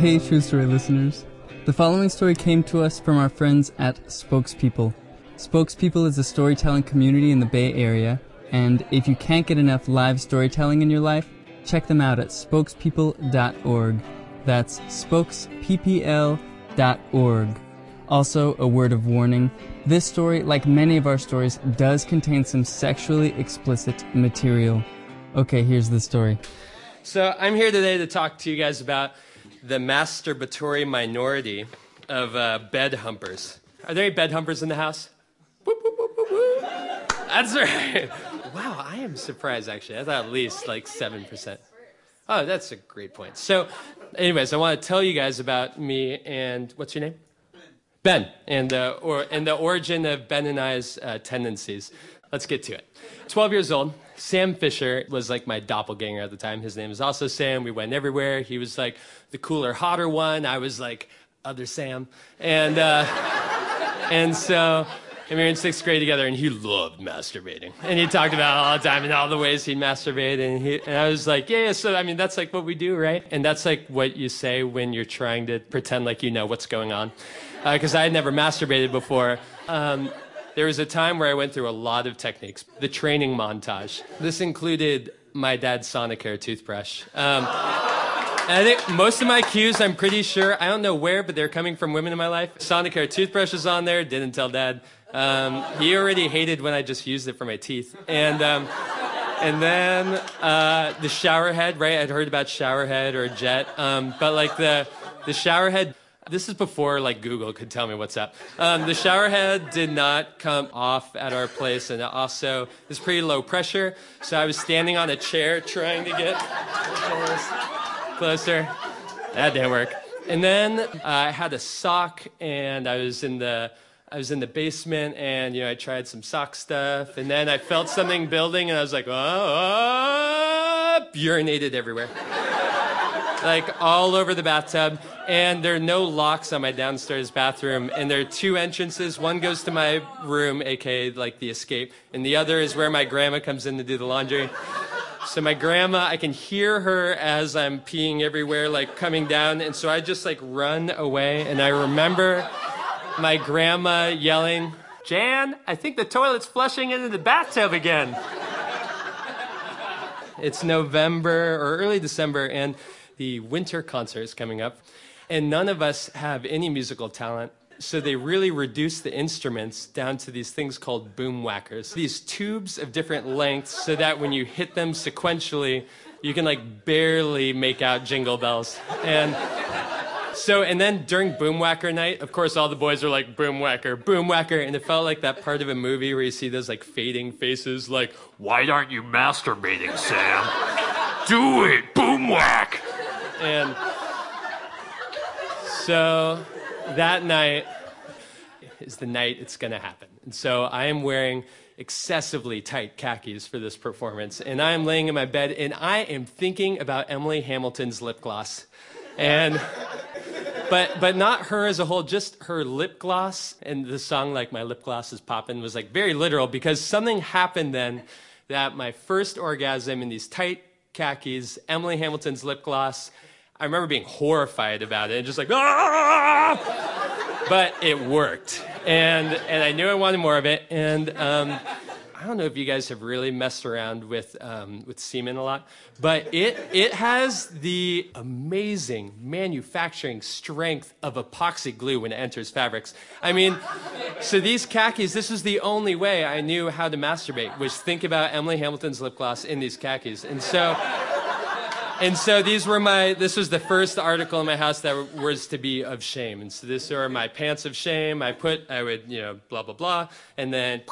Hey, True Story listeners. The following story came to us from our friends at Spokespeople. Spokespeople is a storytelling community in the Bay Area, and if you can't get enough live storytelling in your life, check them out at spokespeople.org. That's spokesppl.org. Also, a word of warning this story, like many of our stories, does contain some sexually explicit material. Okay, here's the story. So, I'm here today to talk to you guys about the masturbatory minority of uh, bed humpers. Are there any bed humpers in the house? Whoop, whoop, whoop. That's right. Wow, I am surprised actually. I thought at least like 7%. Oh, that's a great point. So, anyways, I want to tell you guys about me and what's your name? Ben. Ben, and, uh, or, and the origin of Ben and I's uh, tendencies. Let's get to it. 12 years old. Sam Fisher was like my doppelganger at the time. His name was also Sam. We went everywhere. He was like the cooler, hotter one. I was like other Sam. And, uh, and so and we were in sixth grade together, and he loved masturbating. And he talked about it all the time and all the ways he'd masturbate. And, he, and I was like, yeah, yeah, so I mean, that's like what we do, right? And that's like what you say when you're trying to pretend like you know what's going on. Because uh, I had never masturbated before. Um, there was a time where I went through a lot of techniques. The training montage. This included my dad's Sonicare toothbrush. Um, I think most of my cues, I'm pretty sure, I don't know where, but they're coming from women in my life. Sonicare toothbrush is on there, didn't tell dad. Um, he already hated when I just used it for my teeth. And, um, and then uh, the shower head, right? I'd heard about shower head or jet. Um, but like the, the shower head, this is before like Google could tell me what's up. Um, the shower head did not come off at our place, and also it's pretty low pressure. So I was standing on a chair trying to get closer. That didn't work. And then uh, I had a sock, and I was in the I was in the basement and, you know, I tried some sock stuff and then I felt something building and I was like, oh, oh urinated everywhere. Like all over the bathtub. And there are no locks on my downstairs bathroom. And there are two entrances. One goes to my room, aka like the escape, and the other is where my grandma comes in to do the laundry. So my grandma, I can hear her as I'm peeing everywhere, like coming down. And so I just like run away. And I remember my grandma yelling, Jan, I think the toilet's flushing into the bathtub again. it's November or early December, and the winter concert is coming up. And none of us have any musical talent. So they really reduce the instruments down to these things called Boomwhackers. These tubes of different lengths so that when you hit them sequentially, you can like barely make out jingle bells. And so, and then during Boomwhacker night, of course, all the boys are like, Boomwhacker, Boomwhacker. And it felt like that part of a movie where you see those like fading faces, like, Why aren't you masturbating, Sam? Do it, Boomwhack. And so that night is the night it's going to happen. And so I am wearing excessively tight khakis for this performance. And I am laying in my bed and I am thinking about Emily Hamilton's lip gloss. And but but not her as a whole, just her lip gloss and the song like my lip gloss is popping was like very literal because something happened then that my first orgasm in these tight khakis, Emily Hamilton's lip gloss, I remember being horrified about it and just like ah! but it worked and and I knew I wanted more of it and um, I don't know if you guys have really messed around with um, with semen a lot, but it it has the amazing manufacturing strength of epoxy glue when it enters fabrics. I mean, so these khakis, this is the only way I knew how to masturbate was think about Emily Hamilton's lip gloss in these khakis, and so and so these were my this was the first article in my house that was to be of shame. And so these are my pants of shame. I put i would you know blah blah blah. And then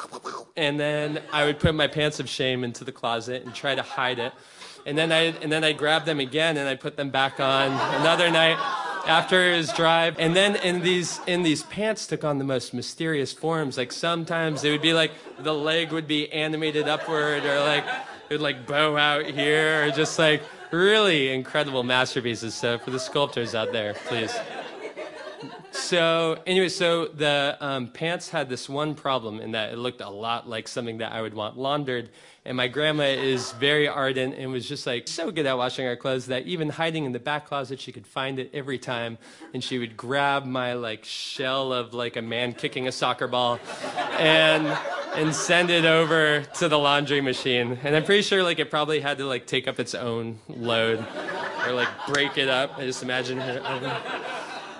and then i would put my pants of shame into the closet and try to hide it. And then i and then i grab them again and i put them back on another night after his drive and then in these in these pants took on the most mysterious forms. Like sometimes it would be like the leg would be animated upward or like it would like bow out here or just like really incredible masterpieces. So for the sculptors out there, please so anyway, so the um, pants had this one problem in that it looked a lot like something that I would want laundered. And my grandma is very ardent and was just like so good at washing our clothes that even hiding in the back closet, she could find it every time. And she would grab my like shell of like a man kicking a soccer ball and and send it over to the laundry machine. And I'm pretty sure like it probably had to like take up its own load or like break it up. I just imagine.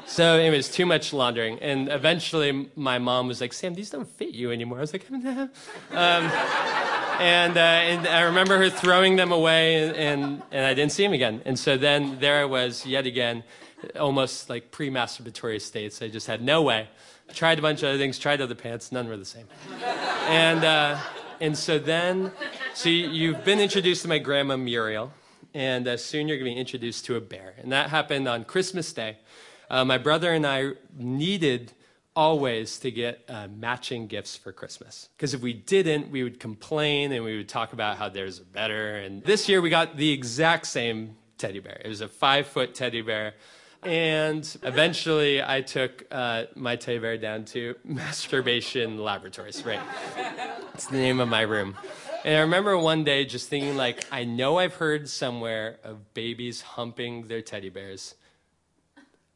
So it was too much laundering, and eventually my mom was like, "Sam, these don't fit you anymore." I was like, um, and, uh, and I remember her throwing them away, and, and, and I didn't see them again. And so then there I was yet again, almost like pre-masturbatory states. I just had no way. Tried a bunch of other things, tried other pants, none were the same. And uh, and so then, so you've been introduced to my grandma Muriel, and uh, soon you're going to be introduced to a bear, and that happened on Christmas Day. Uh, my brother and I needed always to get uh, matching gifts for Christmas. Because if we didn't, we would complain and we would talk about how theirs are better. And this year we got the exact same teddy bear. It was a five foot teddy bear. And eventually I took uh, my teddy bear down to Masturbation Laboratories, right? It's the name of my room. And I remember one day just thinking, like, I know I've heard somewhere of babies humping their teddy bears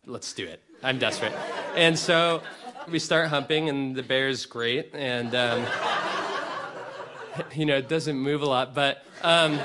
let's do it. I'm desperate. And so we start humping, and the bear's great, and um, you know it doesn't move a lot, but um,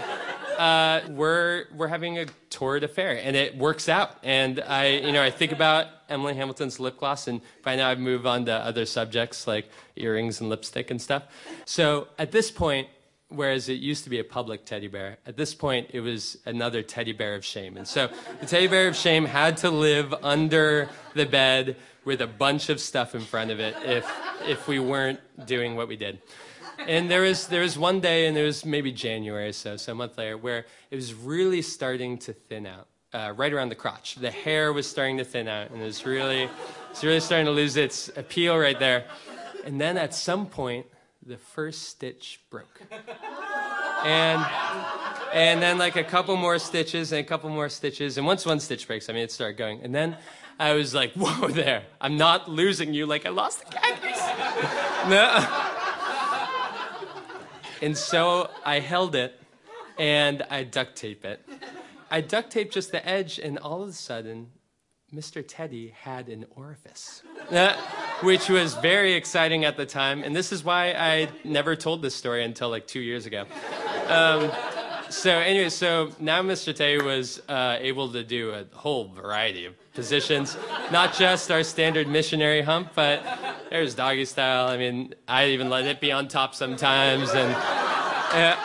uh, we're we're having a torrid affair, and it works out. And I, you know, I think about Emily Hamilton's lip gloss, and by now I've moved on to other subjects like earrings and lipstick and stuff. So at this point, whereas it used to be a public teddy bear, at this point it was another teddy bear of shame. And so the teddy bear of shame had to live under the bed with a bunch of stuff in front of it if, if we weren't doing what we did. And there was, there was one day, and it was maybe January or so, so a month later, where it was really starting to thin out. Uh, right around the crotch. The hair was starting to thin out, and it was really, it's really starting to lose its appeal right there. And then at some point, the first stitch broke. And and then like a couple more stitches and a couple more stitches. And once one stitch breaks, I mean, it started going. And then I was like, whoa there. I'm not losing you like I lost the cactus. no. And so I held it and I duct tape it. I duct taped just the edge, and all of a sudden, Mr. Teddy had an orifice, which was very exciting at the time. And this is why I never told this story until like two years ago. Um, so, anyway, so now Mr. Teddy was uh, able to do a whole variety of positions, not just our standard missionary hump, but there's doggy style. I mean, I even let it be on top sometimes. And. Uh,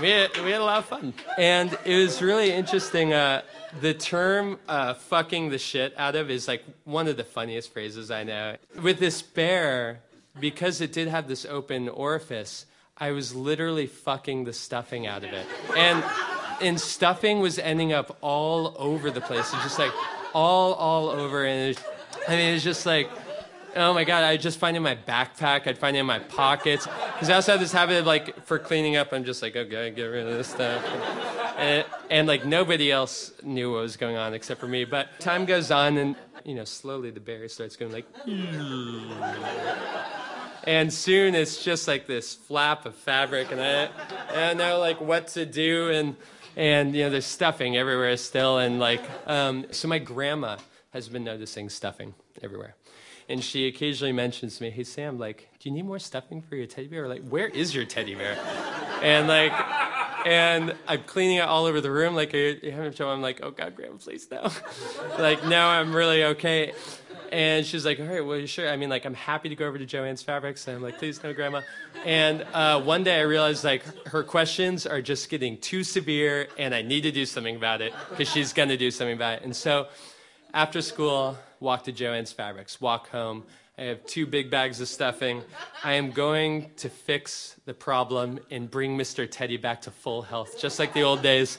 we had, we had a lot of fun. And it was really interesting. Uh, the term uh, fucking the shit out of is like one of the funniest phrases I know. With this bear, because it did have this open orifice, I was literally fucking the stuffing out of it. And, and stuffing was ending up all over the place. It's just like all, all over. And was, I mean, it's just like, oh my god, I just find it in my backpack. I'd find it in my pockets. Because I also have this habit of like, for cleaning up, I'm just like, okay, get rid of this stuff and, and like nobody else knew what was going on except for me. But time goes on, and you know, slowly the bear starts going like. and soon it's just like this flap of fabric, and I, and I know like what to do, and and you know there's stuffing everywhere still, and like um, so my grandma has been noticing stuffing everywhere. And she occasionally mentions to me, "Hey Sam, like, do you need more stuffing for your teddy bear? Or, like, where is your teddy bear?" And like, and I'm cleaning it all over the room. Like, I'm like, oh God, Grandma, please no. like, now I'm really okay. And she's like, all right, well, you sure? I mean, like, I'm happy to go over to Jo-Ann's Fabrics. And I'm like, please no, Grandma. And uh, one day I realized, like, her questions are just getting too severe, and I need to do something about it because she's going to do something about it. And so after school, walk to Jo-Ann's Fabrics, walk home, I have two big bags of stuffing. I am going to fix the problem and bring Mr. Teddy back to full health, just like the old days.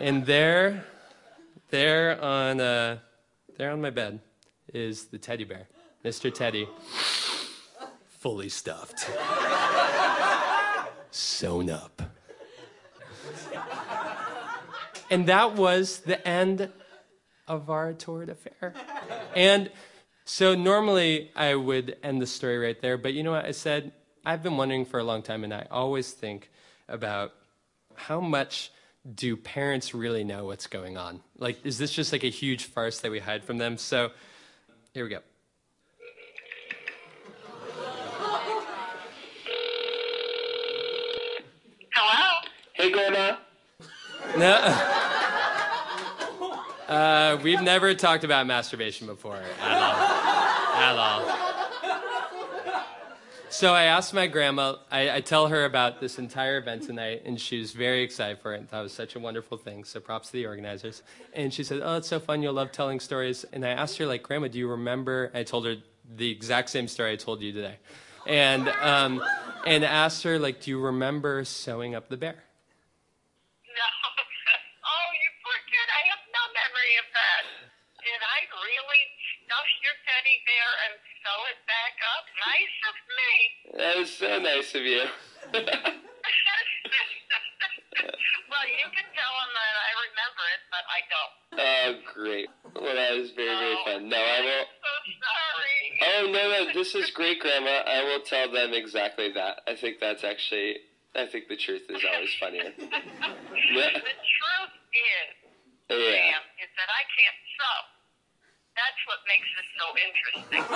And there, there on, uh, there on my bed is the teddy bear, Mr. Teddy, fully stuffed, sewn up. And that was the end of our torrid affair. and so normally I would end the story right there, but you know what? I said, I've been wondering for a long time, and I always think about how much do parents really know what's going on? Like, is this just like a huge farce that we hide from them? So here we go. Hello? Hey, Grandma. No. Uh, we've never talked about masturbation before at all. At all. So I asked my grandma, I, I tell her about this entire event tonight, and she was very excited for it and thought it was such a wonderful thing. So props to the organizers. And she said, Oh, it's so fun. You'll love telling stories. And I asked her, like, Grandma, do you remember? I told her the exact same story I told you today. And, um, and asked her, like, do you remember sewing up the bear? No. Oh, you poor kid. I have memory of that. Did I really stuff your teddy bear and sew it back up? Nice of me. That was so nice of you. well, you can tell him that I remember it, but I don't. oh, great. Well, that was very, very Oh, fun. No, I I'm won't. so sorry. Oh, no, no. This is great, Grandma. I will tell them exactly that. I think that's actually. I think the truth is always funnier. the truth is, Yeah. Sam, that I can't sew. That's what makes this so interesting.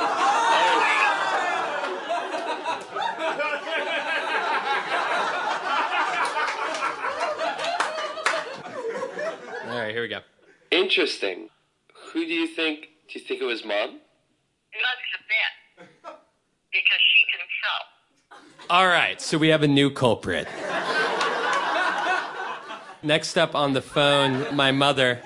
All right, here we go. Interesting. Who do you think? Do you think it was Mom? That's a bet. Because she can sew. All right, so we have a new culprit. Next up on the phone, my mother,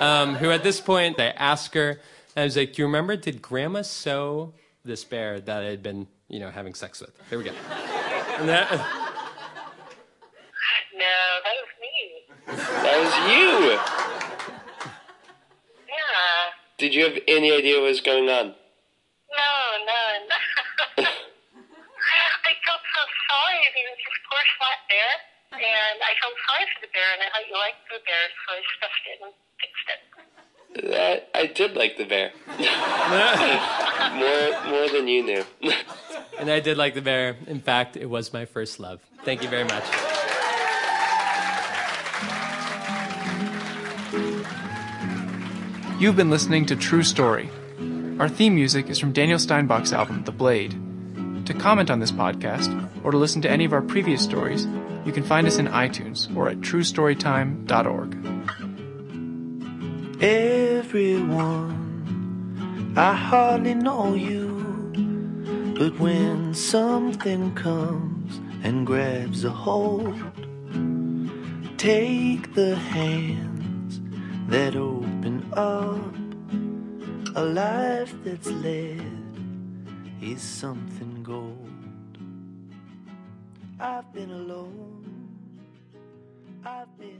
um, who at this point I asked her, I was like, "Do you remember? Did Grandma sew this bear that I had been, you know, having sex with?" Here we go. And that- No, that was me. That was you. Yeah. Did you have any idea what was going on? No, none. I felt so sorry. He was this poor flat bear. And I felt sorry for the bear, and I thought you liked the bear, so I stuffed it and fixed it. That I did like the bear. more, more than you knew. and I did like the bear. In fact, it was my first love. Thank you very much. You've been listening to True Story. Our theme music is from Daniel Steinbach's album, The Blade. To comment on this podcast, or to listen to any of our previous stories, you can find us in iTunes or at truestorytime.org. Everyone, I hardly know you, but when something comes and grabs a hold, take the hands that open up. A life that's led is something. I've been alone, I've been